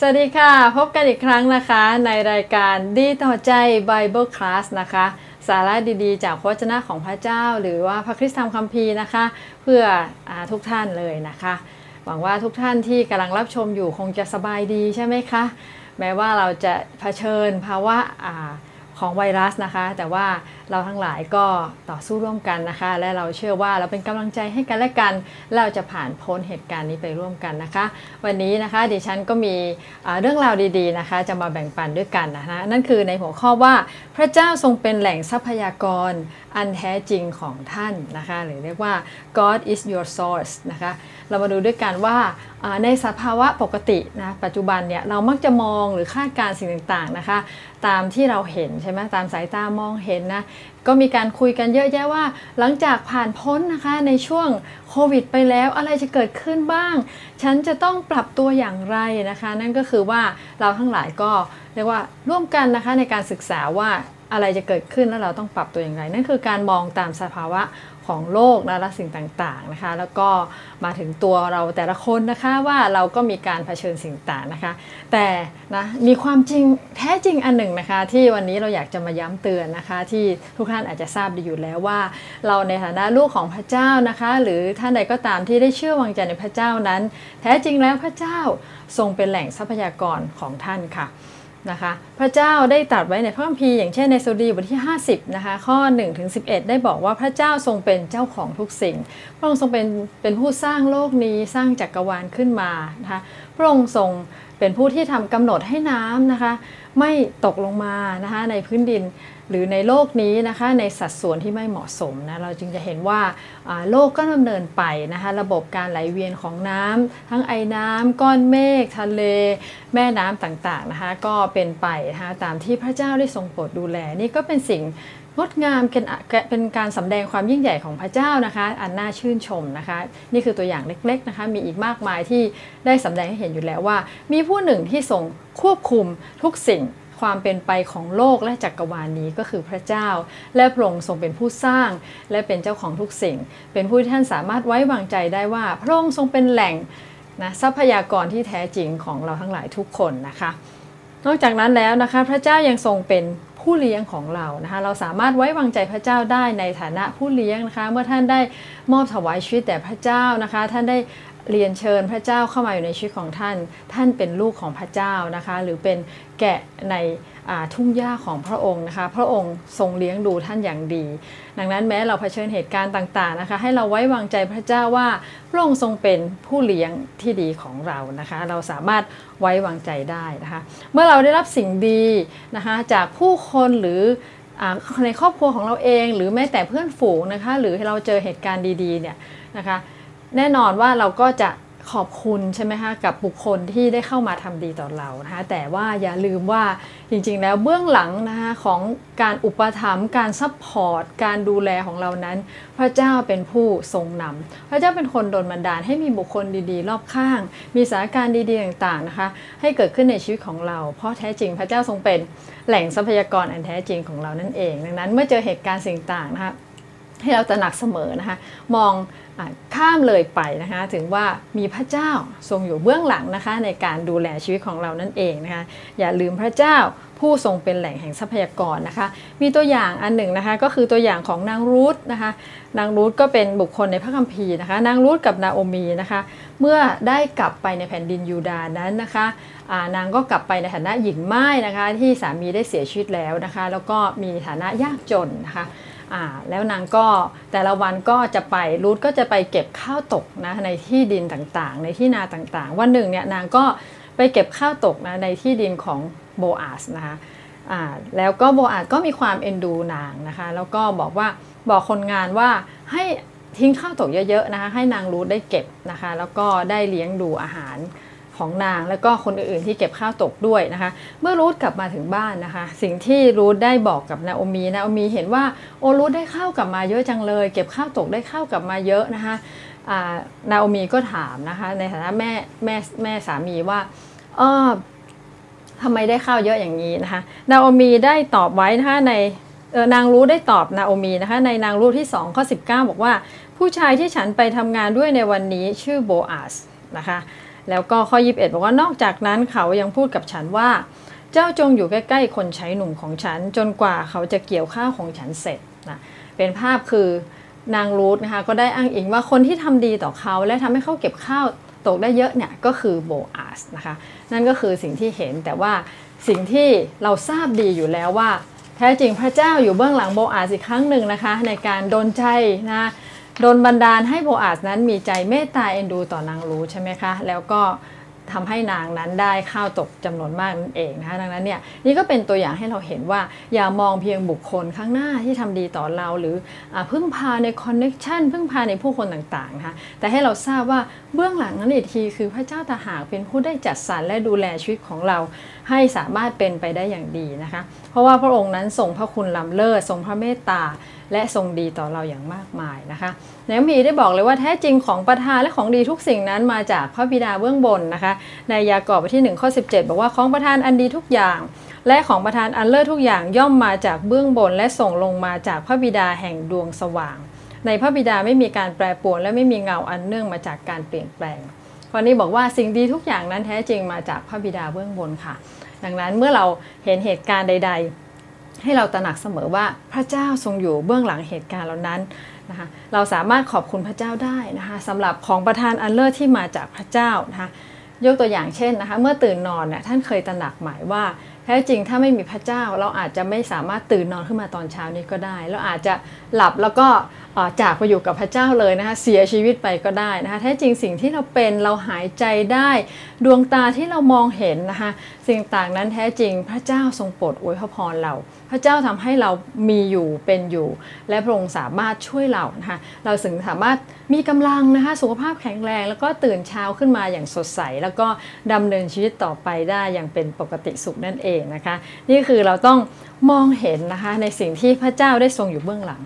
สวัสดีค่ะ พบกันอีกครั้งนะคะ ในรายการดีต่อใจ Bible Class นะคะ สาระดีๆ จากพระวจนะของพระเจ้า หรือว่าพระคริสตธรรมคัมภีร์นะคะ เพื่ออทุกท่านเลยนะคะ หวังว่าทุกท่านที่กำลังรับชมอยู่คงจะสบายดีใช่ไหมคะ แม้ว่าเราจะะเผชิญภาวะ ของไวรัสนะคะ แต่ว่าเราทั้งหลายก็ต่อสู้ร่วมกันนะคะ และเราเชื่อว่าเราเป็นกำลังใจให้กันและกัน เราจะผ่านพ้นเหตุการณ์นี้ไปร่วมกันนะคะ วันนี้นะคะดิฉันก็มีเรื่องราวดีๆนะคะ จะมาแบ่งปันด้วยกันนะคะนั่นคือในหัวข้อว่าพระเจ้าทรงเป็นแหล่งทรัพยากรอันแท้จริงของท่านนะคะ หรือเรียกว่า God is your source นะคะ เรามาดูด้วยกันว่า ในสภาวะปกตินะปัจจุบันเนี่ยเรามักจะมองหรือคาดการสิ่งต่างๆนะคะ ตามที่เราเห็นใช่ไหมตามสายตามองเห็นนะก็มีการคุยกันเยอะแยะว่า หลังจากผ่านพ้นนะคะในช่วงโควิดไปแล้วอะไรจะเกิดขึ้นบ้าง ฉันจะต้องปรับตัวอย่างไรนะคะ นั่นก็คือว่าเราทั้งหลายก็เรียกว่าร่วมกันนะคะในการศึกษาว่าอะไรจะเกิดขึ้นแล้วเราต้องปรับตัวอย่างไร นั่นคือการมองตามสภาวะ ของโลกนะและสิ่งต่างๆนะคะ แล้วก็มาถึงตัวเราแต่ละคนนะคะว่าเราก็มีการเผชิญสิ่งต่างนะคะ แต่นะมีความจริงแท้จริงอันหนึ่งนะคะ ที่วันนี้เราอยากจะมาย้ำเตือนนะคะ ที่ทุกท่านอาจจะทราบดีอยู่แล้วว่า เราในฐานะลูกของพระเจ้านะคะ หรือท่านใดก็ตามที่ได้เชื่อวางใจในพระเจ้านั้น แท้จริงแล้วพระเจ้าทรงเป็นแหล่งทรัพยากรของท่านค่ะนะคะพระเจ้าได้ตรัสไว้ในพระคัมภีร์อย่างเช่นในโซดีบทที่ 50 นะคะ ข้อ1ถึง11 ได้บอกว่าพระเจ้าทรงเป็นเจ้าของทุกสิ่ง พระองค์ทรงเป็นเป็นผู้สร้างโลกนี้สร้างจักรวาลขึ้นมานะคะพระองค์ทรงเป็นผู้ที่ทำกำหนดให้น้ำนะคะ ไม่ตกลงมานะคะในพื้นดินหรือในโลกนี้นะคะในสัดส่วนที่ไม่เหมาะสมนะเราจึงจะเห็นว่าโลกก็ดำเนินไปนะคะระบบการไหลเวียนของน้ำทั้งไอ้น้ำก้อนเมฆทะเล แม่น้ำต่างๆนะคะก็เป็นไปนะคะตามที่พระเจ้าได้ทรงโปรดดูแลนี่ก็เป็นสิ่งงดงามเป็นการสำแดงความยิ่งใหญ่ของพระเจ้านะคะ อันน่าชื่นชมนะคะ นี่คือตัวอย่างเล็กๆนะคะมีอีกมากมายที่ได้สำแดงให้เห็นอยู่แล้วว่า มีผู้หนึ่งที่ทรงควบคุมทุกสิ่งความเป็นไปของโลกและจักรวาลนนี้ก็คือพระเจ้า และพระองค์ทรงเป็นผู้สร้าง และเป็นเจ้าของทุกสิ่ง เป็นผู้ที่ท่านสามารถไว้วางใจได้ว่า พระองค์ทรงเป็นแหล่งนะทรัพยากรที่แท้จริงของเราทั้งหลายทุกคนนะคะ นอกจากนั้นแล้วนะคะ พระเจ้ายังทรงเป็นผู้เลี้ยงของเรานะคะ เราสามารถไว้วางใจพระเจ้าได้ในฐานะผู้เลี้ยงนะคะ เมื่อท่านได้มอบถวายชีวิตแต่พระเจ้านะคะ ท่านได้เรียนเชิญพระเจ้าเข้ามาอยู่ในชีวิตของท่าน ท่านเป็นลูกของพระเจ้านะคะ หรือเป็นแกะใน ทุ่งหญ้าของพระองค์นะคะ พระองค์ทรงเลี้ยงดูท่านอย่างดี ดังนั้นแม้เราเผชิญเหตุการณ์ต่างๆนะคะ ให้เราไว้วางใจพระเจ้าว่าพระองค์ทรงเป็นผู้เลี้ยงที่ดีของเรานะคะ เราสามารถไว้วางใจได้นะคะ เมื่อเราได้รับสิ่งดีนะคะจากผู้คนหรือในครอบครัวของเราเองหรือแม้แต่เพื่อนฝูงนะคะ หรือเราเจอเหตุการณ์ดีๆเนี่ยนะคะแน่นอนว่าเราก็จะ ขอบคุณใช่ไหมคะกับบุคคลที่ได้เข้ามาทำดีต่อเรานะคะแต่ว่าอย่าลืมว่าจริงๆ แล้วเบื้องหลังนะคะของการอุปถัมภ์การ support การดูแลของเรานั้น พระเจ้าเป็นผู้ทรงนำพระเจ้าเป็นคนดนบันดาลให้มีบุคคลดีๆ รอบข้าง มีสถานการณ์ดีๆต่างๆนะคะให้เกิดขึ้นในชีวิตของเรา เพราะแท้จริงพระเจ้าทรงเป็นแหล่งทรัพยากรอันแท้จริงของเรานั่นเอง ดังนั้นเมื่อเจอเหตุการณ์สิ่งต่างนะคะ ให้เราตระหนักเสมอนะคะมองข้ามเลยไปนะคะถึงว่ามีพระเจ้าทรงอยู่เบื้องหลังนะคะในการดูแลชีวิตของเรานั่นเองนะคะอย่าลืมพระเจ้าผู้ทรงเป็นแหล่งแห่งทรัพยากรนะคะ มีตัวอย่างอันหนึ่งนะคะก็คือตัวอย่างของนางรูธนะคะนางรูธก็เป็นบุคคลในพระคัมภีร์นะคะนางรูธกับนาโอมีนะคะเมื่อได้กลับไปในแผ่นดินยูดาห์นั้นนะคะนางก็กลับไปในฐานะหญิงไม้นะคะที่สามีได้เสียชีวิตแล้วนะคะแล้วก็มีฐานะยากจนนะคะ แล้วนางก็แต่ละวันก็จะไปรูทก็จะไปเก็บข้าวตกนะในที่ดินต่างๆ ในที่นาต่างๆ วันหนึ่งเนี่ยนางก็ไปเก็บข้าวตกนะในที่ดินของโบอาสนะคะแล้วก็โบอาสก็มีความเอ็นดูนางนะคะแล้วก็บอกว่าบอกคนงานว่าให้ทิ้งข้าวตกเยอะๆนะคะให้นางรูทได้เก็บนะคะแล้วก็ได้เลี้ยงดูอาหาร ของนางแล้วก็คนอื่นๆที่เก็บข้าวตกด้วยนะคะ เมื่อรูทกลับมาถึงบ้านนะคะ สิ่งที่รูทได้บอกกับนาโอมีนาโอมีเห็นว่าโอรูทได้ข้าวกลับมาเยอะจังเลย เก็บข้าวตกได้ข้าวกลับมาเยอะนะคะนาโอมีก็ถามนะคะในฐานะแม่แม่แม่สามีว่าเออทำไมได้ข้าวเยอะอย่างนี้นะคะนาโอมีได้ตอบไว้นะคะในนางรู้ได้ตอบนาโอมีนะคะในนางรู้ที่2ข้อ19 บอกว่า ผู้ชายที่ฉันไปทำงานด้วยในวันนี้ชื่อโบอาสนะคะ แล้วก็ข้อ 21 บอกว่านอกจากนั้นเขายังพูดกับฉันว่า เจ้าจงอยู่ใกล้ๆ คนใช้หนุ่มของฉัน จนกว่าเขาจะเกี่ยวข้าวของฉันเสร็จนะเป็นภาพคือนางรูทนะคะก็ได้อ้างอิงว่าคนที่ทำดีต่อเขา และทำให้เขาเก็บข้าวตกได้เยอะเนี่ยก็คือโบอาสนะคะนั่นก็คือสิ่งที่เห็นแต่ว่าสิ่งที่เราทราบดีอยู่แล้วว่า แท้จริงพระเจ้าอยู่เบื้องหลังโบอาสอีกครั้งหนึ่งนะคะ ในการโดนใจนะ โดนบันดาลให้โบอาสนั้นมีใจเมตตาเอ็นดูต่อนางรู้ใช่ไหมคะ แล้วก็ทำให้นางนั้นได้ข้าวตกจำนวนมากนั่นเองนะคะดังนั้นเนี่ยนี่ก็เป็นตัวอย่างให้เราเห็นว่า อย่ามองเพียงบุคคลข้างหน้าที่ทำดีต่อเราหรืออพึ่งพาในคอนเน็ชันพึ่งพาในผู้คนต่างๆนะคะแต่ให้เราทราบว่าเบื้องหลังนั้นอีกทีคือพระเจ้าตาหากเป็นผู้ได้จัดสรรและดูแลชีวิตของเรา ให้สามารถเป็นไปได้อย่างดีนะคะ เพราะว่าพระองค์นั้นทรงพระคุณล้ำเลิศทรงพระเมตตา และทรงดีต่อเราอย่างมากมายนะคะในพระมีได้บอกเลยว่าแท้จริงของประทานและของดีทุกสิ่งนั้นมาจากพระบิดาเบื้องบนนะคะ ในยากอบบทที่1ข้อ17 บอกว่าของประทานอันดีทุกอย่างและของประทานอันเลิศทุกอย่างย่อมมาจากเบื้องบน และส่งลงมาจากพระบิดาแห่งดวงสว่าง ในพระบิดาไม่มีการแปรปรวน และไม่มีเงาอันเนื่องมาจากการเปลี่ยนแปลงข้อนี้บอกว่าสิ่งดีทุกอย่างนั้นแท้จริงมาจากพระบิดาเบื้องบนค่ะ ดังนั้นเมื่อเราเห็นเหตุการณ์ใด ๆ ให้เราตระหนักเสมอว่าพระเจ้าทรงอยู่เบื้องหลังเหตุการณ์เหล่านั้นนะคะเราสามารถขอบคุณพระเจ้าได้นะคะสำหรับของประทานอันเลิศที่มาจากพระเจ้านะคะยกตัวอย่างเช่นนะคะเมื่อตื่นนอนเนี่ยท่านเคยตระหนักหมายว่าแท้จริงถ้าไม่มีพระเจ้าเราอาจจะไม่สามารถตื่นนอนขึ้นมาตอนเช้านี้ก็ได้ เราอาจจะหลับแล้วก็ จากไปอยู่กับพระเจ้าเลยนะคะเสียชีวิตไปก็ได้นะคะแท้จริงสิ่งที่เราเป็นเราหายใจได้ ดวงตาที่เรามองเห็นนะคะสิ่งต่างนั้นแท้จริงพระเจ้าทรงโปรดอวยพระพรเรา พระเจ้าทำให้เรามีอยู่เป็นอยู่ และพระองค์สามารถช่วยเรานะคะเราถึงสามารถมีกำลังนะคะสุขภาพแข็งแรง แล้วก็ตื่นเช้าขึ้นมาอย่างสดใส แล้วก็ดำเนินชีวิตต่อไปได้อย่างเป็นปกติสุขนั่นเองนะคะ นี่คือเราต้องมองเห็นนะคะในสิ่งที่พระเจ้าได้ทรงอยู่เบื้องหลัง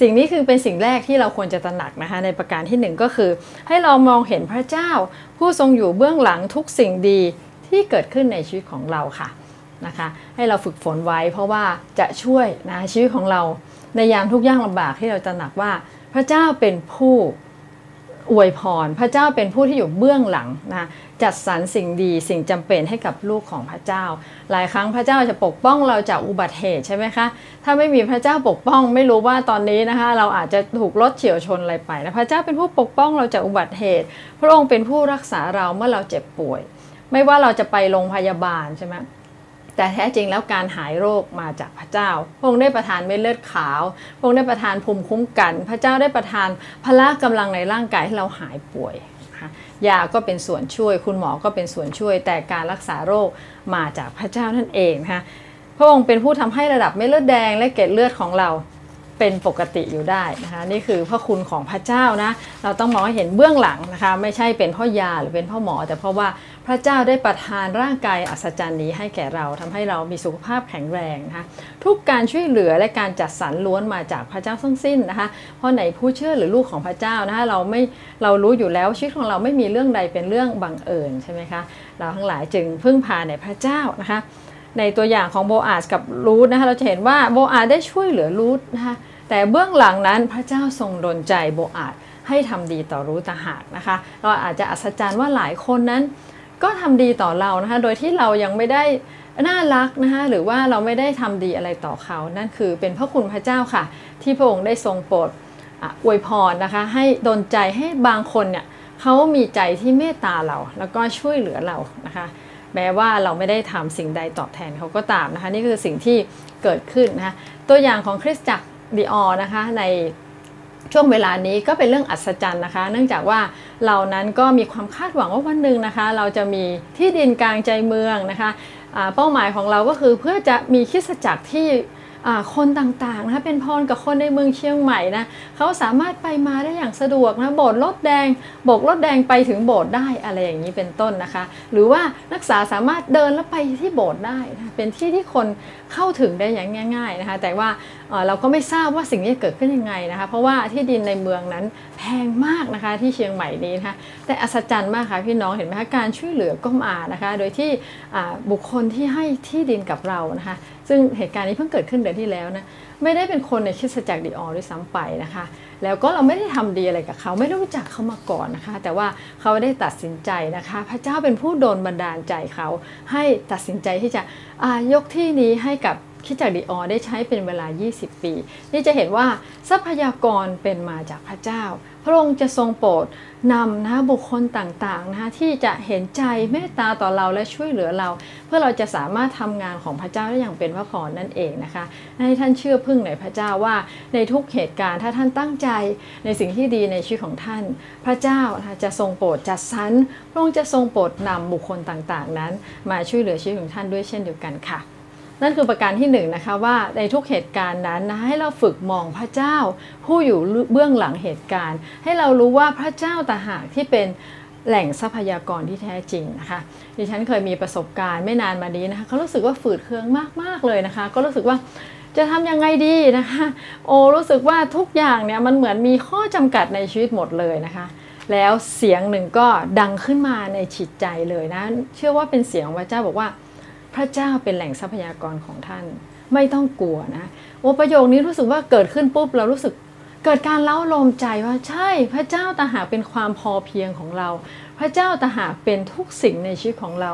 สิ่งนี้คือเป็นสิ่งแรกที่เราควรจะตระหนักนะคะในประการที่ 1 ก็คือ ให้เรามองเห็นพระเจ้า ผู้ทรงอยู่เบื้องหลังทุกสิ่งดีที่เกิดขึ้นในชีวิตของเราค่ะนะคะให้เราฝึกฝนไว้เพราะว่าจะช่วยนะชีวิตของเราในยามทุกยากลำบากที่เราตระหนักว่า พระเจ้าเป็นผู้อวยพร พระเจ้าเป็นผู้ที่อยู่เบื้องหลังนะ จัดสรรสิ่งดีสิ่งจำเป็นให้กับลูกของพระเจ้า หลายครั้งพระเจ้าจะปกป้องเราจากอุบัติเหตุใช่ไหมคะถ้าไม่มีพระเจ้าปกป้องไม่รู้ว่าตอนนี้นะคะ เราอาจจะถูกรถเฉียวชนอะไรไปนะพระเจ้าเป็นผู้ปกป้องเราจากอุบัติเหตุ พระองค์เป็นผู้รักษาเราเมื่อเราเจ็บป่วย ไม่ว่าเราจะไปโรงพยาบาลใช่ไหมแต่แท้จริงแล้วการหายโรคมาจากพระเจ้า พระองค์ได้ประทานเม็ดเลือดขาว พระองค์ได้ประทานภูมิคุ้มกัน พระเจ้าได้ประทานพละกำลังในร่างกายให้เราหายป่วย ยาก็เป็นส่วนช่วย คุณหมอก็เป็นส่วนช่วย แต่การรักษาโรคมาจากพระเจ้านั่นเองนะคะพระองค์เป็นผู้ทำให้ระดับเม็ดเลือดแดงและเกล็ดเลือดของเรา เป็นปกติอยู่ได้นะคะนี่คือพระคุณของพระเจ้านะเราต้องมองให้เห็นเบื้องหลังนะคะไม่ใช่เป็นพ่อยาหรือเป็นพ่อหมอ แต่เพราะว่าพระเจ้าได้ประทานร่างกายอัศจรรย์นี้ให้แก่เราทำให้เรามีสุขภาพแข็งแรงนะคะทุกการช่วยเหลือและการจัดสรรล้วนมาจากพระเจ้าทั้งสิ้นนะคะเพราะไหนผู้เชื่อหรือลูกของพระเจ้านะคะเราไม่เรารู้อยู่แล้วชีวิตของเราไม่มีเรื่องใดเป็นเรื่องบังเอิญใช่ไหมคะเราทั้งหลายจึงพึ่งพาในพระเจ้านะคะ ในตัวอย่างของโบอาสกับรูทนะคะเราจะเห็นว่าโบอาสได้ช่วยเหลือรูทนะคะแต่เบื้องหลังนั้นพระเจ้าทรงดลใจโบอาสให้ทำดีต่อรู้ตาหากนะคะ เราอาจจะอัศจรรย์ว่าหลายคนนั้น ก็ทำดีต่อเรานะคะโดยที่เรายังไม่ได้น่ารักนะคะหรือว่าเราไม่ได้ทำดีอะไรต่อเขา นั่นคือเป็นพระคุณพระเจ้าค่ะ ที่พระองค์ได้ทรงโปรดอวยพรนะคะ ให้ดลใจให้บางคนเนี่ยเขามีใจที่เมตตาเรา แล้วก็ช่วยเหลือเรานะคะ แม้ว่าเราไม่ได้ทำสิ่งใดตอบแทนเขาก็ตามนะคะ นี่คือสิ่งที่เกิดขึ้นนะคะตัวอย่างของคริสตจักรดีออนะคะในช่วงเวลานี้ก็เป็นเรื่องอัศจรรย์นะคะ เนื่องจากว่าเรานั้นก็มีความคาดหวังว่าวันหนึ่งนะคะ เราจะมีที่ดินกลางใจเมืองนะคะเป้าหมายของเราก็คือเพื่อจะมีคริสจักรที่ คนต่างๆนะคะเป็นพรกับคนในเมืองเชียงใหม่นะเขาสามารถไปมาได้อย่างสะดวกนะโบสถ์รถแดงโบกรถแดงไปถึงโบสถ์ได้อะไรอย่างนี้เป็นต้นนะคะ หรือว่านักศึกษาสามารถเดินแล้วไปที่โบสถ์ได้นะเป็นที่ที่คนเข้าถึงได้อย่างง่าย ๆนะคะ แต่ว่าเราก็ไม่ทราบว่าสิ่งนี้เกิดขึ้นยังไงนะคะ เพราะว่าที่ดินในเมืองนั้นแพงมากนะคะที่เชียงใหม่นี้นะคะแต่อัศจรรย์มากค่ะพี่น้องเห็นไหมคะการช่วยเหลือก็มานะคะ โดยที่บุคคลที่ให้ที่ดินกับเรานะคะซึ่งเหตุการณ์นี้เพิ่งเกิดขึ้นเดือนที่แล้วนะไม่ได้เป็นคนในคริสตจักรดีออด้วยซ้ำไปนะคะ แล้วก็เราไม่ได้ทำดีอะไรกับเขาไม่ได้รู้จักเขามาก่อนนะคะ แต่ว่าเขาได้ตัดสินใจนะคะ พระเจ้าเป็นผู้โดนบันดาลใจเขาให้ตัดสินใจที่จะยกที่นี้ให้กับ คิดจากดีออได้ใช้เป็นเวลา 20 ปี นี่จะเห็นว่าทรัพยากรเป็นมาจากพระเจ้า พระองค์จะทรงโปรดนำนะบุคคลต่างๆนะคะที่จะเห็นใจเมตตาต่อเราและช่วยเหลือเรา เพื่อเราจะสามารถทำงานของพระเจ้าได้อย่างเป็นพระพรนั่นเองนะคะให้ท่านเชื่อพึ่งในพระเจ้าว่าในทุกเหตุการณ์ถ้าท่านตั้งใจในสิ่งที่ดีในชีวิตของท่าน พระเจ้าจะทรงโปรดจัดสรรพระองค์จะทรงโปรดนำบุคคลต่างๆ นั้น มาช่วยเหลือชีวิตของท่านด้วยเช่นเดียวกันค่ะ นั่นคือประการที่1นนะคะว่าในทุกเหตุการณ์นั้นนะให้เราฝึกมองพระเจ้า ผู้อยู่เบื้องหลังเหตุการณ์ ให้เรารู้ว่าพระเจ้าต่างหากที่เป็นแหล่งทรัพยากรที่แท้จริงนะคะดิฉันเคยมีประสบการณ์ไม่นานมานี้นะคะเขารู้สึกว่าฝืดเคืองมากๆเลยนะคะ ก็รู้สึกว่าจะทำยังไงดีนะคะ โอ้รู้สึกว่าทุกอย่างเนี่ยมันเหมือนมีข้อจำกัดในชีวิตหมดเลยนะคะ แล้วเสียงหนึ่งก็ดังขึ้นมาในจิตใจเลยนะ เชื่อว่าเป็นเสียงพระเจ้าบอกว่า พระเจ้าเป็นแหล่งทรัพยากรของท่าน ไม่ต้องกลัวนะโอ้ประโยคนี้รู้สึกว่าเกิดขึ้นปุ๊บเรารู้สึกเกิดการเล้าลมใจว่าใช่พระเจ้าตาหาเป็นความพอเพียงของเรา พระเจ้าตาหาเป็นทุกสิ่งในชีวิตของเรา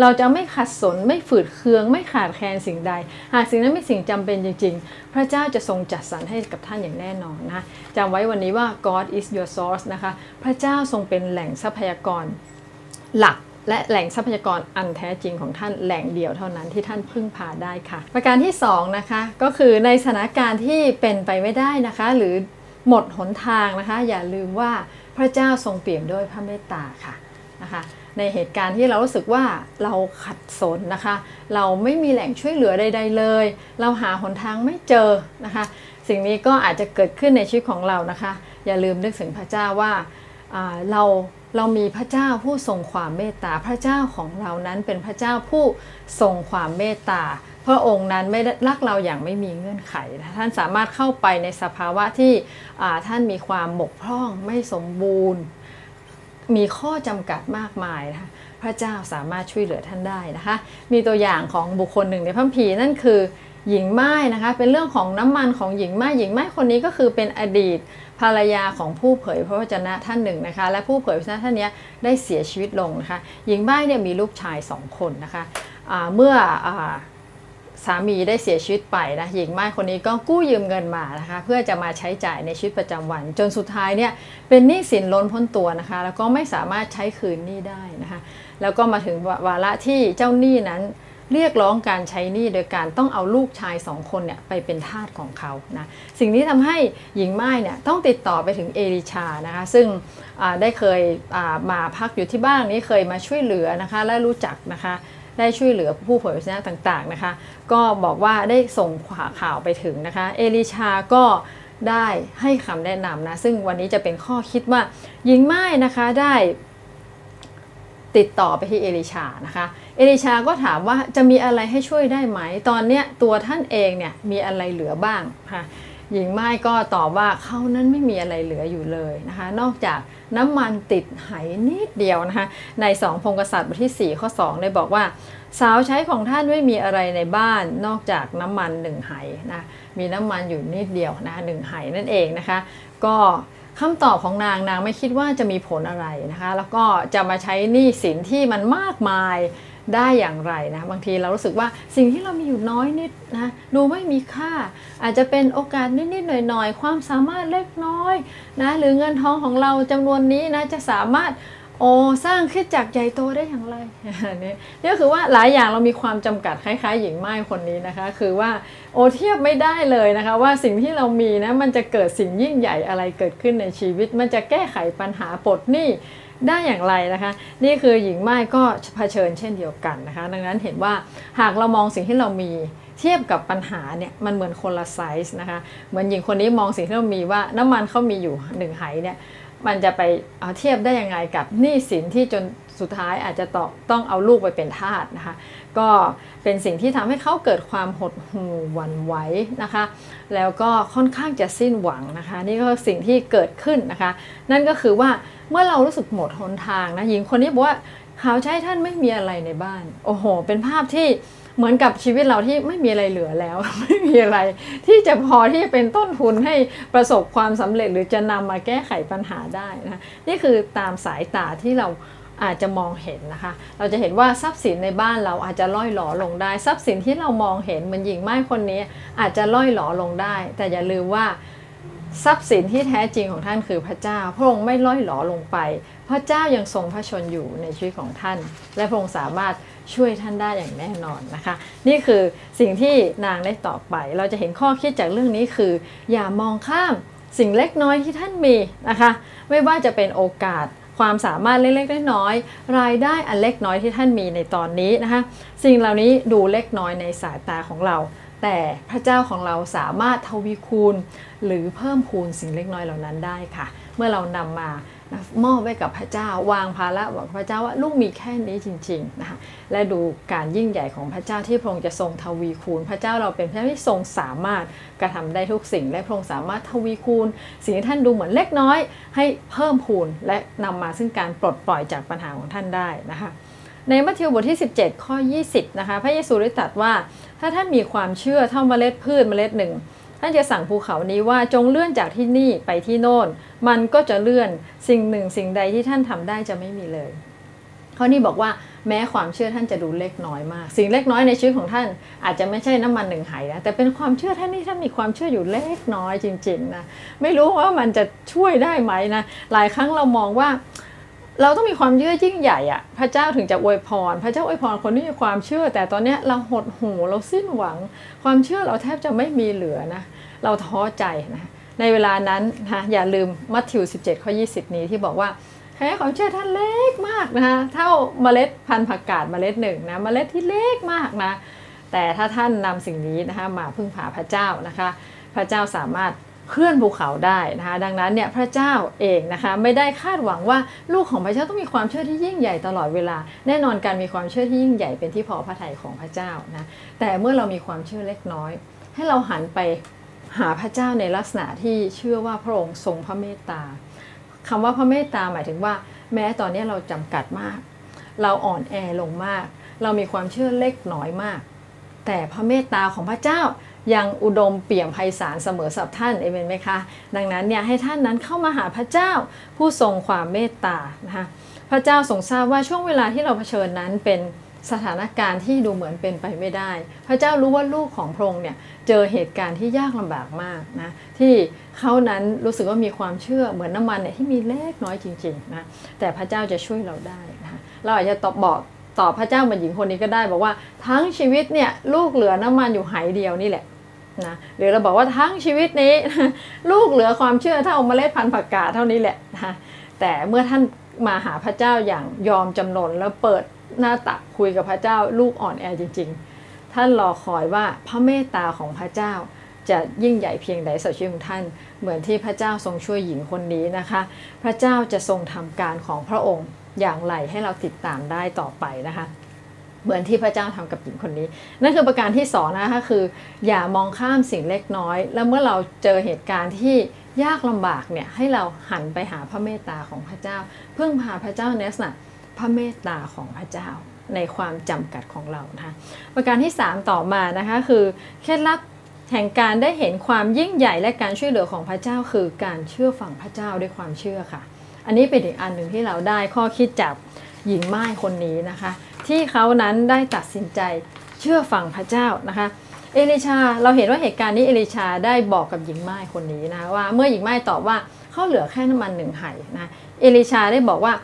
เราจะไม่ขัดสนไม่ฝืดเคือง ไม่ขาดแคลนสิ่งใด หากสิ่งนั้นไม่สิ่งจำเป็นจริง ๆ พระเจ้าจะทรงจัดสรรให้กับท่านอย่างแน่นอนนะจำไว้วันนี้ว่า God is your source นะคะ พระเจ้าทรงเป็นแหล่งทรัพยากรหลัก และแหล่งทรัพยากรอันแท้จริงของท่านแหล่งเดียวเท่านั้นที่ท่านพึ่งพาได้ค่ะ ประการที่2นะคะก็คือในสถานการณ์ที่เป็นไปไม่ได้นะคะ หรือหมดหนทางนะคะ อย่าลืมว่าพระเจ้าทรงเปี่ยมด้วยพระเมตตาค่ะนะคะในเหตุการณ์ที่เรารู้สึกว่าเราขัดสนนะคะ เราไม่มีแหล่งช่วยเหลือใด ๆ เลย เราหาหนทางไม่เจอนะคะ สิ่งนี้ก็อาจจะเกิดขึ้นในชีวิตของเรานะคะ อย่าลืมนึกถึงพระเจ้าว่า เราเรามีพระเจ้าผู้ทรงความเมตตา พระเจ้าของเรานั้นเป็นพระเจ้าผู้ทรงความเมตตา พระองค์นั้นไม่รักเราอย่างไม่มีเงื่อนไข ท่านสามารถเข้าไปในสภาวะที่ท่านมีความบกพร่องไม่สมบูรณ์ มีข้อจำกัดมากมายนะคะพระเจ้าสามารถช่วยเหลือท่านได้นะคะ มีตัวอย่างของบุคคลหนึ่งในพระพีนั่นคือ หญิงไม้นะคะ เป็นเรื่องของน้ำมันของหญิงไม้หญิงไม้คนนี้ก็คือเป็นอดีตภรรยาของผู้เผยพระวจนะท่านหนึ่งนะคะ และผู้เผยพระวจนะท่านนี้ได้เสียชีวิตลงนะคะ หญิงบ้เนี่ยมีลูกชายสองคนนะคะะเมื่ออสามีได้เสียชีวิตไปนะหญิงไม้คนนี้ก็กู้ยืมเงินมานะคะ เพื่อจะมาใช้จ่ายในชีวิตประจำวัน จนสุดท้ายเนี่ยเป็นหนี้สินล้นพ้นตัวนะคะ แล้วก็ไม่สามารถใช้คืนหนี้ได้นะคะ แล้วก็มาถึงวาระที่เจ้าหนี้นั้น เรียกร้องการใช้หนี้โดยการต้องเอาลูกชายสองคนเนี่ยไปเป็นทาสของเขานะสิ่งนี้ทำให้หญิงไม้เนี่ยต้องติดต่อไปถึงเอลิชานะคะซึ่งได้เคยมาพักอยู่ที่บ้านนี้เคยมาช่วยเหลือนะคะและรู้จักนะคะได้ช่วยเหลือผู้เผยพระชนะต่างๆนะคะ ก็บอกว่าได้ส่งข่าวไปถึงนะคะ เอลิชาก็ได้ให้คำแนะนำนะ ซึ่งวันนี้จะเป็นข้อคิดว่าหญิงไม้นะคะได้ติดต่อไปที่เอลิชานะคะ เอลิชาก็ถามว่าจะมีอะไรให้ช่วยได้ไหม ตอนเนี้ยตัวท่านเองเนี่ยมีอะไรเหลือบ้างค่ะหญิงไม้ก็ตอบว่าเขานั้นไม่มีอะไรเหลืออยู่เลยนะคะ นอกจากน้ำมันติดไหนิดเดียวนะคะ ในสองพงกษัตริย์บทที่ 4 ข้อ2ได้บอกว่าสาวใช้ของท่านไม่มีอะไรในบ้าน นอกจากน้ำมันหนึ่งไหนะมีน้ำมันอยู่นิดเดียวนะหนึ่งไหนั่นเองนะคะ ก็คำตอบของนางนางไม่คิดว่าจะมีผลอะไรนะคะ แล้วก็จะมาใช้หนี้สินที่มันมากมาย ได้อย่างไรนะบางทีเรารู้สึกว่าสิ่งที่เรามีอยู่น้อยนิดนะดูไม่มีค่า อาจจะเป็นโอกาสนิดๆหน่อยๆ ความสามารถเล็กน้อยนะหรือเงินทองของเราจำนวนนี้นะจะสามารถโอ้สร้างขึ้นจากใหญ่โตได้อย่างไรนี่นี่ก็คือว่าหลายอย่างเรามีความจำกัดคล้ายๆ หญิงไม้คนนี้นะคะ คือว่าโอเทียบไม่ได้เลยนะคะ ว่าสิ่งที่เรามีนะมันจะเกิดสิ่งยิ่งใหญ่อะไรเกิดขึ้นในชีวิต มันจะแก้ไขปัญหาปลดหนี้ ได้อย่างไรนะคะ นี่คือหญิงไม้ก็เผชิญเช่นเดียวกันนะคะ ดังนั้นเห็นว่าหากเรามองสิ่งที่เรามีเทียบกับปัญหาเนี่ยมันเหมือนคนละไซส์นะคะ เหมือนหญิงคนนี้มองสิ่งที่เรามีว่าน้ำมันเขามีอยู่หนึ่งไหเนี่ยมันจะไปเอาเทียบได้ยังไงกับหนี้สินที่จน สุดท้ายอาจจะต้องต้องเอาลูกไปเป็นทาสนะคะ ก็เป็นสิ่งที่ทำให้เขาเกิดความหดหู่หวั่นไหวนะคะ แล้วก็ค่อนข้างจะสิ้นหวังนะคะ นี่ก็สิ่งที่เกิดขึ้นนะคะ นั่นก็คือว่าเมื่อเรารู้สึกหมดหนทางนะหญิงคนนี้บอกว่าเขาใช้ท่านไม่มีอะไรในบ้าน โอ้โห เป็นภาพที่เหมือนกับชีวิตเราที่ไม่มีอะไรเหลือแล้ว ไม่มีอะไร ที่จะพอที่จะเป็นต้นทุนให้ประสบความสำเร็จหรือจะนำมาแก้ไขปัญหาได้นะนี่คือตามสายตาที่เรา อาจจะมองเห็นนะคะ เราจะเห็นว่าทรัพย์สินในบ้านเราอาจจะล่อยหลอลงได้ ทรัพย์สินที่เรามองเห็นเหมือนหญิงไม้คนนี้อาจจะล่อยหลอลงได้ แต่อย่าลืมว่าทรัพย์สินที่แท้จริงของท่านคือพระเจ้า พระองค์ไม่ล่อยหลอลงไป พระเจ้ายังทรงพระชนอยู่ในชีวิตของท่าน และพระองค์สามารถช่วยท่านได้อย่างแน่นอนนะคะ นี่คือสิ่งที่นางได้ตอบไป เราจะเห็นข้อคิดจากเรื่องนี้คือ อย่ามองข้ามสิ่งเล็กน้อยที่ท่านมีนะคะ ไม่ว่าจะเป็นโอกาส ความสามารถเล็กๆน้อยๆรายได้อันเล็กน้อยที่ท่านมีในตอนนี้นะคะ สิ่งเหล่านี้ดูเล็กน้อยในสายตาของเรา แต่พระเจ้าของเราสามารถทวีคูณ หรือเพิ่มพูนสิ่งเล็กน้อยเหล่านั้นได้ค่ะ เมื่อเรานำมา มอบไว้กับพระเจ้าวางภาระบอกพระเจ้าว่าลูกมีแค่นี้จริงๆนะคะและดูการยิ่งใหญ่ของพระเจ้าที่พระองค์จะทรงทวีคูณ พระเจ้าเราเป็นพระที่ทรงสามารถกระทำได้ทุกสิ่ง และพระองค์สามารถทวีคูณ สิ่งที่ท่านดูเหมือนเล็กน้อย ให้เพิ่มพูนและนำมาซึ่งการปลดปล่อยจากปัญหาของท่านได้นะคะในมัทธิวบทที่ 17 ข้อ 20 นะคะ พระเยซูได้ตรัสว่า ถ้าท่านมีความเชื่อเท่าเมล็ดพืชเมล็ดหนึ่ง ท่านจะสั่งภูเขานี้ว่าจงเลื่อนจากที่นี่ไปที่โน่น มันก็จะเลื่อนสิ่งหนึ่งสิ่งใดที่ท่านทำได้จะไม่มีเลยเขานี่บอกว่าแม้ความเชื่อท่านจะดูเล็กน้อยมาก สิ่งเล็กน้อยในชีวิตของท่านอาจจะไม่ใช่น้ำมันหนึ่งไหนะแต่เป็นความเชื่อท่านนี่ท่านมีความเชื่ออยู่เล็กน้อยจริงๆนะไม่รู้ว่ามันจะช่วยได้ไหมนะหลายครั้งเรามองว่า เราต้องมีความเชื่อยิ่งใหญ่อะพระเจ้าถึงจะอวยพร พระเจ้าอวยพรคนที่มีความเชื่อ แต่ตอนนี้เราหดหูเราสิ้นหวัง ความเชื่อเราแทบจะไม่มีเหลือนะเราท้อใจนะในเวลานั้นนะอย่าลืมมัทธิว 17 ข้อ 20 นี้ที่บอกว่าแค่ความเชื่อท่านเล็กมากนะคะเท่าเมล็ดพันธุ์ผักกาดเมล็ดหนึ่งนะเมล็ดที่เล็กมากนะแต่ถ้าท่านนำสิ่งนี้นะคะมาพึ่งพาพระเจ้านะคะ พระเจ้าสามารถ เคลื่อนภูเขาได้นะคะดังนั้นเนี่ยพระเจ้าเองนะคะไม่ได้คาดหวังว่าลูกของพระเจ้าต้องมีความเชื่อที่ยิ่งใหญ่ตลอดเวลา แน่นอนการมีความเชื่อที่ยิ่งใหญ่เป็นที่พอพระทัยของพระเจ้านะแต่เมื่อเรามีความเชื่อเล็กน้อย ให้เราหันไปหาพระเจ้าในลักษณะที่เชื่อว่าพระองค์ทรงพระเมตตาคำว่าพระเมตตาหมายถึงว่า แม้ตอนนี้เราจำกัดมาก เราอ่อนแอลงมาก เรามีความเชื่อเล็กน้อยมาก แต่พระเมตตาของพระเจ้า ยังอุดมเปี่ยมไพศาลเสมอสับท่านเอเมนไหมคะดังนั้นเนี่ยให้ท่านนั้นเข้ามาหาพระเจ้าผู้ทรงความเมตตานะคะพระเจ้าทรงทราบว่าช่วงเวลาที่เราเผชิญนั้นเป็นสถานการณ์ที่ดูเหมือนเป็นไปไม่ได้ พระเจ้ารู้ว่าลูกของพระองค์เนี่ยเจอเหตุการณ์ที่ยากลำบากมากนะที่เขานั้นรู้สึกว่ามีความเชื่อเหมือนน้ามันเนี่ยที่มีเล็กน้อยจริงๆนะแต่พระเจ้าจะช่วยเราได้นะเราอาจจะตอบบอกตอบพระเจ้าเหมือนหญิงคนนี้ก็ได้ บอกว่าทั้งชีวิตเนี่ยลูกเหลือน้ำมันอยู่ไหเดียวนี่แหละ นะหรือเราบอกว่าทั้งชีวิตนี้ ลูกเหลือความเชื่อเท่าเมล็ดพันธุ์ผักกาดเท่านี้แหละนะแต่เมื่อท่านมาหาพระเจ้าอย่างยอมจำนนแล้วเปิดหน้าตักคุยกับพระเจ้า ลูกอ่อนแอจริง ๆ ท่านรอคอยว่าพระเมตตาของพระเจ้า จะยิ่งใหญ่เพียงใดสัชีวิตของท่าน เหมือนที่พระเจ้าทรงช่วยหญิงคนนี้นะคะ พระเจ้าจะทรงทำการของพระองค์อย่างไรให้เราติดตามได้ต่อไปนะคะ เหมือนที่พระเจ้าทำกับหญิงคนนี้ นั่นคือประการที่สองนะคะคือ อย่ามองข้ามสิ่งเล็กน้อย แล้วเมื่อเราเจอเหตุการณ์ที่ยากลำบากเนี่ยให้เราหันไปหาพระเมตตาของพระเจ้า เพื่งพาพระเจ้าในลักษณะพระเมตตาของพระเจ้าในความจำกัดของเรานะคะประการที่ 3 ต่อมานะคะคือเคล็ดลับแห่งการได้เห็นความยิ่งใหญ่และการช่วยเหลือของพระเจ้า คือการเชื่อฟังพระเจ้าด้วยความเชื่อค่ะ อันนี้เป็นอีกอันหนึ่งที่เราได้ข้อคิดจากหญิงไม้คนนี้นะคะ ที่เขานั้นได้ตัดสินใจเชื่อฟังพระเจ้านะคะเอลิชาเราเห็นว่าเหตุการณ์นี้เอลิชาได้บอกกับหญิงไม้คนนี้นะว่าเมื่อหญิงไม้ตอบว่าเขาเหลือแค่น้ำมันหนึ่งไห่นะเอลิชาได้บอกว่า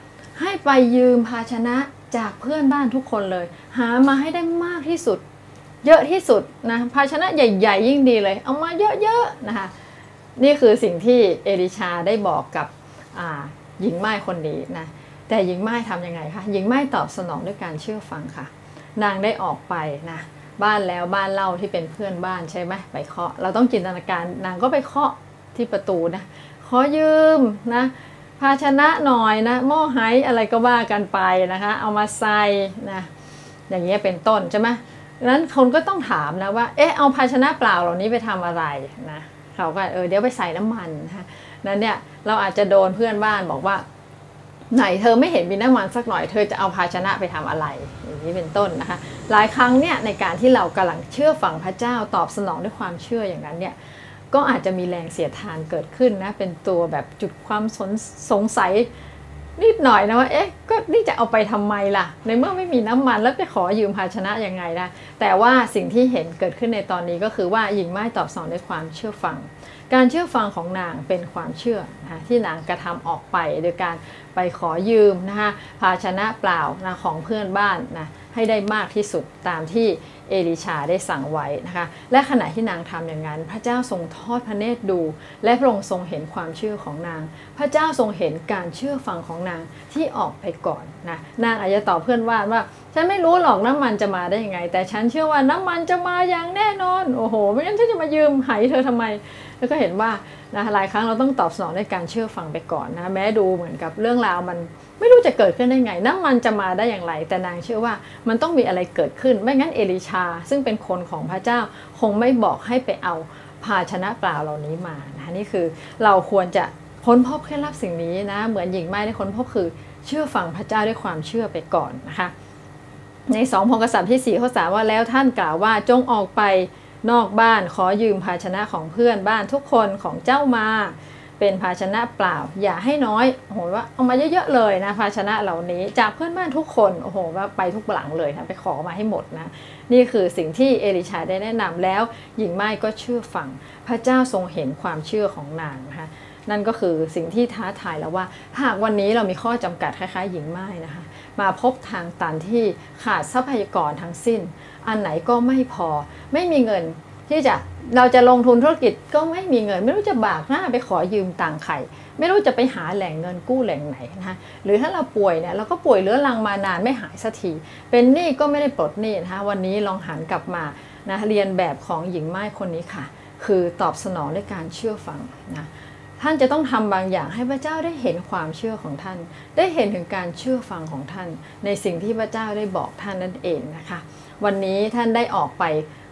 ให้ไปยืมภาชนะจากเพื่อนบ้านทุกคนเลย หามาให้ได้มากที่สุด เยอะที่สุดนะภาชนะใหญ่ ๆ ยิ่งดีเลย เอามาเยอะๆนะคะนี่คือสิ่งที่เอลิชาได้บอกกับหญิงไม้คนนี้นะ แต่หญิงไม้ทำยังไงคะหญิงไม้ตอบสนองด้วยการเชื่อฟังค่ะ นางได้ออกไปนะบ้านแล้วบ้านเล่าที่เป็นเพื่อนบ้านใช่ไหมไปเคาะ เราต้องจินตนาการนางก็ไปเคาะที่ประตูนะขอยืมนะภาชนะหน่อยนะหม้อไฮอะไรก็ว่ากันไปนะคะ เอามาใส่นะอย่างเงี้ยเป็นต้นใช่ไหมนั้นคนก็ต้องถามนะว่าเอ๊ะเอาภาชนะเปล่าเหล่านี้ไปทำอะไรนะเขาก็เออเดี๋ยวไปใส่น้ำมันนะนั้นเนี่ยเราอาจจะโดนเพื่อนบ้านบอกว่า ไหนเธอไม่เห็นมีน้ำมันสักหน่อยเธอจะเอาภาชนะไปทำอะไร อย่างนี้เป็นต้นนะคะ หลายครั้งเนี่ยในการที่เรากำลังเชื่อฟังพระเจ้าตอบสนองด้วยความเชื่ออย่างนั้นเนี่ยก็อาจจะมีแรงเสียทานเกิดขึ้นนะ เป็นตัวแบบจุดความสนสงสัยนิดหน่อยนะว่าเอ๊ะก็นี่จะเอาไปทำไมล่ะ ในเมื่อไม่มีน้ำมันแล้วไปขอยืมภาชนะยังไงนะแต่ว่าสิ่งที่เห็นเกิดขึ้นในตอนนี้ก็คือว่าหญิงไม้ตอบสนองด้วยความเชื่อฟัง การเชื่อฟังของนางเป็นความเชื่อนะที่นางกระทำออกไปโดยการไปขอยืมนะคะภาชนะเปล่านะของเพื่อนบ้านนะให้ได้มากที่สุดตามที่เอลิชาได้สั่งไว้นะคะ และขณะที่นางทำอย่างนั้น พระเจ้าทรงทอดพระเนตรดู และพระองค์ทรงเห็นความเชื่อของนาง พระเจ้าทรงเห็นการเชื่อฟังของนางที่ออกไปก่อนนะนางอาจจะตอบเพื่อนว่าว่า ฉันไม่รู้หรอกน้ำมันจะมาได้ยังไง แต่ฉันเชื่อว่าน้ำมันจะมาอย่างแน่นอน โอ้โห ไม่งั้นฉันจะมายืมไหเธอทำไม แล้วก็เห็นว่านะหลายครั้งเราต้องตอบสนองด้วยการเชื่อฟังไปก่อนนะแม้ดูเหมือนกับเรื่องราวมันไม่รู้จะเกิดขึ้นได้ไงน้ำมันจะมาได้อย่างไร แต่นางเชื่อว่ามันต้องมีอะไรเกิดขึ้น ไม่งั้นเอลิชา ซึ่งเป็นคนของพระเจ้าคงไม่บอกให้ไปเอาภาชนะเปล่าเหล่านี้มานะนี่คือเราควรจะค้นพบเคล็ดลับสิ่งนี้นะ เหมือนหญิงไม้ได้ค้นพบคือเชื่อฟังพระเจ้าด้วยความเชื่อไปก่อนนะคะ ในสองพงกษัตริย์ที่สี่ข้อสามว่าแล้วท่านกล่าวว่าจงออกไป นอกบ้านขอยืมภาชนะของเพื่อนบ้านทุกคนของเจ้ามา เป็นภาชนะเปล่า อย่าให้น้อยโอ้โหว่าเอามาเยอะๆเลยนะภาชนะเหล่านี้จากเพื่อนบ้านทุกคนโอ้โหว่าไปทุกหลังเลยนะไปขอมาให้หมดนะนี่คือสิ่งที่เอลิชาได้แนะนำแล้ว หญิงไม้ก็เชื่อฟัง พระเจ้าทรงเห็นความเชื่อของนางนะคะนั่นก็คือสิ่งที่ท้าทายแล้วว่า หากวันนี้เรามีข้อจำกัดคล้ายๆ หญิงไม้นะคะ มาพบทางตันที่ขาดทรัพยากรทั้งสิ้น อันไหนก็ไม่พอ ไม่มีเงินที่จะเราจะลงทุนธุรกิจก็ไม่มีเงิน ไม่รู้จะบากหน้าไปขอยืมตังค์ใครไม่รู้จะไปหาแหล่งเงินกู้แหล่งไหนนะคะหรือถ้าเราป่วยเนี่ยเราก็ป่วยเรื้อรังมานานไม่หายสักทีเป็นหนี้ก็ไม่ได้ปลดหนี้นะคะวันนี้ลองหันกลับมานะเรียนแบบของหญิงไม้คนนี้ค่ะ คือตอบสนองด้วยการเชื่อฟังนะท่านจะต้องทำบางอย่างให้พระเจ้าได้เห็นความเชื่อของท่าน ได้เห็นถึงการเชื่อฟังของท่าน ในสิ่งที่พระเจ้าได้บอกท่านนั่นเองนะคะ วันนี้ท่านได้ออกไป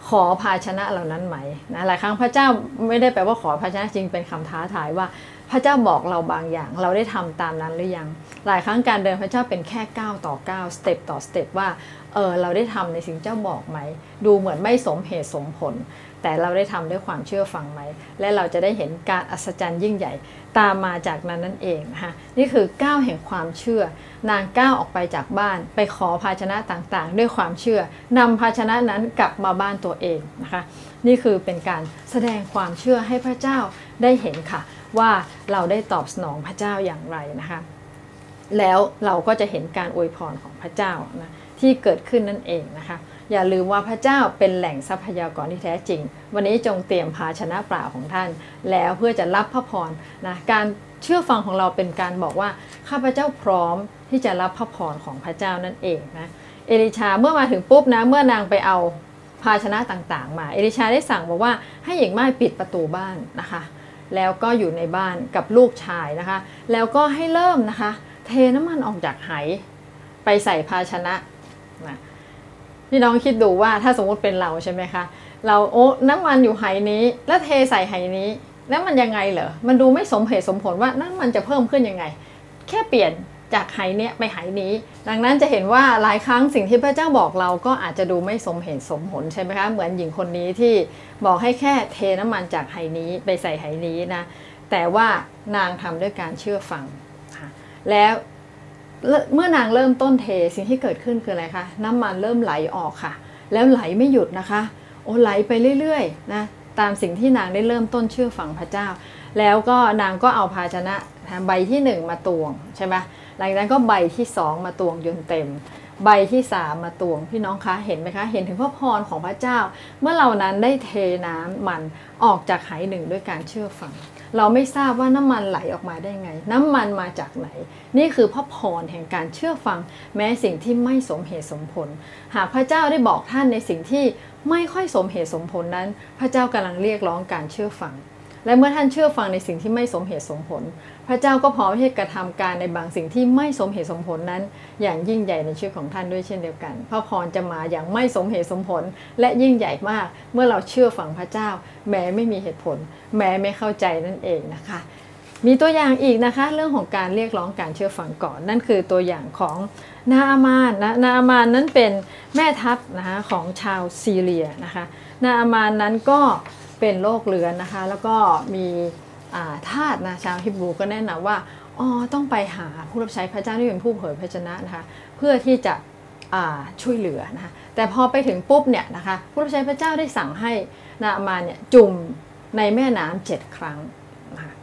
ขอภาชนะเหล่านั้นไหมนะหลายครั้งพระเจ้าไม่ได้แปลว่าขอภาชนะจริงเป็นคำท้าทายว่า พระเจ้าบอกเราบางอย่าง เราได้ทำตามนั้นหรือยัง หลายครั้งการเดินพระเจ้าเป็นแค่ก้าวต่อก้าว step ต่อ step ว่าเออเราได้ทำในสิ่งเจ้าบอกไหม ดูเหมือนไม่สมเหตุสมผล แต่เราได้ทำด้วยความเชื่อฟังไหม และเราจะได้เห็นการอัศจรรย์ยิ่งใหญ่ตามมาจากนั้นนั่นเองนะคะนี่คือก้าวแห่งความเชื่อ นางก้าวออกไปจากบ้าน ไปขอภาชนะต่างๆ ด้วยความเชื่อนำภาชนะนั้นกลับมาบ้านตัวเองนะคะนี่คือเป็นการแสดงความเชื่อให้พระเจ้าได้เห็นค่ะ ว่าเราได้ตอบสนองพระเจ้าอย่างไรนะคะแล้วเราก็จะเห็นการอวยพรของพระเจ้านะที่เกิดขึ้นนั่นเองนะคะ อย่าลืมว่าพระเจ้าเป็นแหล่งทรัพยากรที่แท้จริง วันนี้จงเตรียมภาชนะเปล่าของท่าน แล้วเพื่อจะรับพระพรนะการเชื่อฟังของเราเป็นการบอกว่าข้าพเจ้าพร้อมที่จะรับพระพรของพระเจ้านั่นเองนะเอลิชาเมื่อมาถึงปุ๊บนะเมื่อนางไปเอาภาชนะต่างๆ มาเอลิชาได้สั่งบอกว่าให้หญิงไม้ปิดประตูบ้านนะคะ แล้วก็อยู่ในบ้านกับลูกชายนะคะ แล้วก็ให้เริ่มนะคะ เทน้ำมันออกจากไหไปใส่ภาชนะนะ พี่น้องคิดดูว่าถ้าสมมติเป็นเราใช่ไหมคะ เราโอ้น้ำมันอยู่ไหนี้ แล้วเทใส่ไหนี้ แล้วมันยังไงเหรอ มันดูไม่สมเหตุสมผลว่าน้ำมันจะเพิ่มขึ้นยังไง แค่เปลี่ยนจากไหเนี้ยไปไหนี้ ดังนั้นจะเห็นว่าหลายครั้งสิ่งที่พระเจ้าบอกเราก็อาจจะดูไม่สมเหตุสมผลใช่ไหมคะ เหมือนหญิงคนนี้ที่บอกให้แค่เทน้ำมันจากไหนี้ไปใส่ไหนี้นะ แต่ว่านางทำด้วยการเชื่อฟัง แล้ว เมื่อนางเริ่มต้นเทสิ่งที่เกิดขึ้นคืออะไรคะน้ำมันเริ่มไหลออกค่ะ แล้วไหลไม่หยุดนะคะ โอ้ไหลไปเรื่อยๆนะตามสิ่งที่นางได้เริ่มต้นเชื่อฟังพระเจ้า แล้วก็นางก็เอาภาชนะใบที่ 1 มาตวงใช่ไหมหลังจากนั้นก็ใบที่ 2 มาตวงจนเต็ม ใบที่3มมาตวงพี่น้องคะเห็นไหมคะ เห็นถึงพระพรของพระเจ้า เมื่อเรานั้นได้เทน้ำมันออกจากไหหนึ่งด้วยการเชื่อฟัง เราไม่ทราบว่าน้ำมันไหลออกมาได้ไง น้ำมันมาจากไหน นี่คือพระพรแห่งการเชื่อฟังแม้สิ่งที่ไม่สมเหตุสมผล หากพระเจ้าได้บอกท่านในสิ่งที่ไม่ค่อยสมเหตุสมผลนั้น พระเจ้ากำลังเรียกร้องการเชื่อฟัง และเมื่อท่านเชื่อฟังในสิ่งที่ไม่สมเหตุสมผล พระเจ้าก็พร้อมที่จะกระทำการในบางสิ่งที่ไม่สมเหตุสมผลนั้น อย่างยิ่งใหญ่ในชีวิตของท่านด้วยเช่นเดียวกันพระพรจะมาอย่างไม่สมเหตุสมผล และยิ่งใหญ่มาก เมื่อเราเชื่อฟังพระเจ้า แม้ไม่มีเหตุผล แม้ไม่เข้าใจนั่นเองนะคะ มีตัวอย่างอีกนะคะ เรื่องของการเรียกร้องการเชื่อฟังก่อน นั่นคือตัวอย่างของนาอามานนะนาอามานนั้นเป็นแม่ทัพนะคะของชาวซีเรียนะคะนาอามานนั้นก็เป็นโรคเรื้อนนะคะ แล้วก็มี ทาสนะชาวฮิบรูก็แนะนำว่าอ๋อต้องไปหาผู้รับใช้พระเจ้าที่เป็นผู้เผยพระชนะนะคะเพื่อที่จะช่วยเหลือนะคะแต่พอไปถึงปุ๊บเนี่ยนะคะผู้รับใช้พระเจ้าได้สั่งให้นาอามานเนี่ยจุ่มในแม่น้ำเจ็ดครั้งนะคะ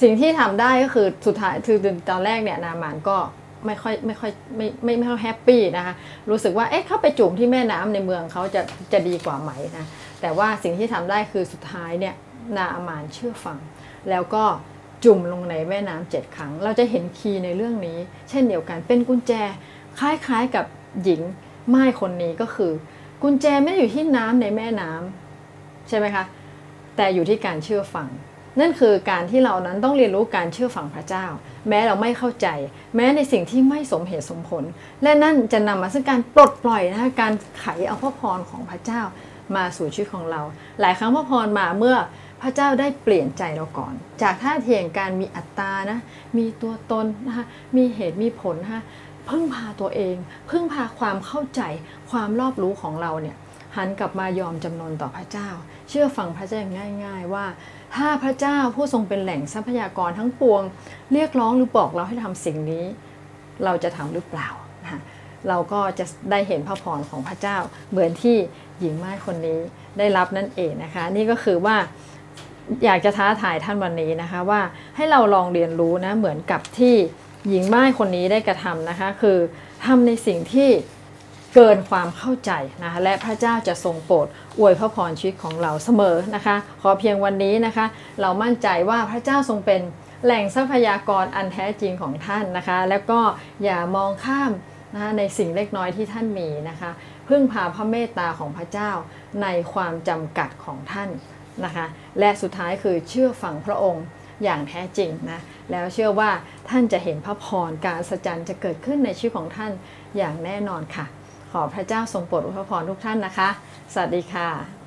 สิ่งที่ทำได้ก็คือสุดท้ายคือตอนแรกเนี่ยนามานก็ไม่ค่อยไม่ค่อยไม่ไม่ไม่ค่อยแฮปปี้นะคะรู้สึกว่าเอ๊ะเข้าไปจุ่มที่แม่น้ำในเมืองเขาจะจะดีกว่าไหมนะแต่ว่าสิ่งที่ทำได้คือสุดท้ายเนี่ย นาอามานเชื่อฟัง แล้วก็จุ่มลงในแม่น้ำเจ็ดครั้ง เราจะเห็นคีย์ในเรื่องนี้ เช่นเดียวกันเป็นกุญแจ คล้ายๆกับหญิงไม้คนนี้ก็คือ กุญแจไม่ได้อยู่ที่น้ำในแม่น้ำใช่ไหมคะ แต่อยู่ที่การเชื่อฟัง นั่นคือการที่เรานั้นต้องเรียนรู้การเชื่อฟังพระเจ้า แม้เราไม่เข้าใจ แม้ในสิ่งที่ไม่สมเหตุสมผล และนั่นจะนำมาซึ่งการปลดปล่อยนะคะการไขเอาพระพรของพระเจ้ามาสู่ชีวิตของเรา หลายครั้งพระพรมาเมื่อ พระเจ้าได้เปลี่ยนใจเราก่อน จากท่าเทียงการมีอัตตานะ มีตัวตนนะคะมีเหตุมีผลนะคะพึ่งพาตัวเอง พึ่งพาความเข้าใจความรอบรู้ของเราเนี่ยหันกลับมายอมจำนนต่อพระเจ้า เชื่อฟังพระเจ้าง่าย ๆ ว่า ถ้าพระเจ้าผู้ทรงเป็นแหล่งทรัพยากรทั้งปวง เรียกร้องหรือบอกเราให้ทำสิ่งนี้ เราจะทำหรือเปล่านะเราก็จะได้เห็นพระพรของพระเจ้า เหมือนที่หญิงไม้คนนี้ได้รับนั่นเองนะคะ นี่ก็คือว่า อยากจะท้าทายท่านวันนี้นะคะว่าให้เราลองเรียนรู้นะเหมือนกับที่หญิงไม้คนนี้ได้กระทำนะคะ คือทำในสิ่งที่เกินความเข้าใจนะคะและพระเจ้าจะทรงโปรดอวยพระพรชีวิตของเราเสมอนะคะ ขอเพียงวันนี้นะคะ เรามั่นใจว่าพระเจ้าทรงเป็นแหล่งทรัพยากรอันแท้จริงของท่านนะคะ แล้วก็อย่ามองข้ามนะในสิ่งเล็กน้อยที่ท่านมีนะคะ พึ่งพาพระเมตตาของพระเจ้าในความจำกัดของท่าน นะคะและสุดท้ายคือเชื่อฟังพระองค์อย่างแท้จริงนะแล้วเชื่อว่าท่านจะเห็นพระพรการสัจจันจะเกิดขึ้นในชีวิตของท่านอย่างแน่นอนค่ะ ขอพระเจ้าทรงโปรดอวยพรทุกท่านนะคะ สวัสดีค่ะ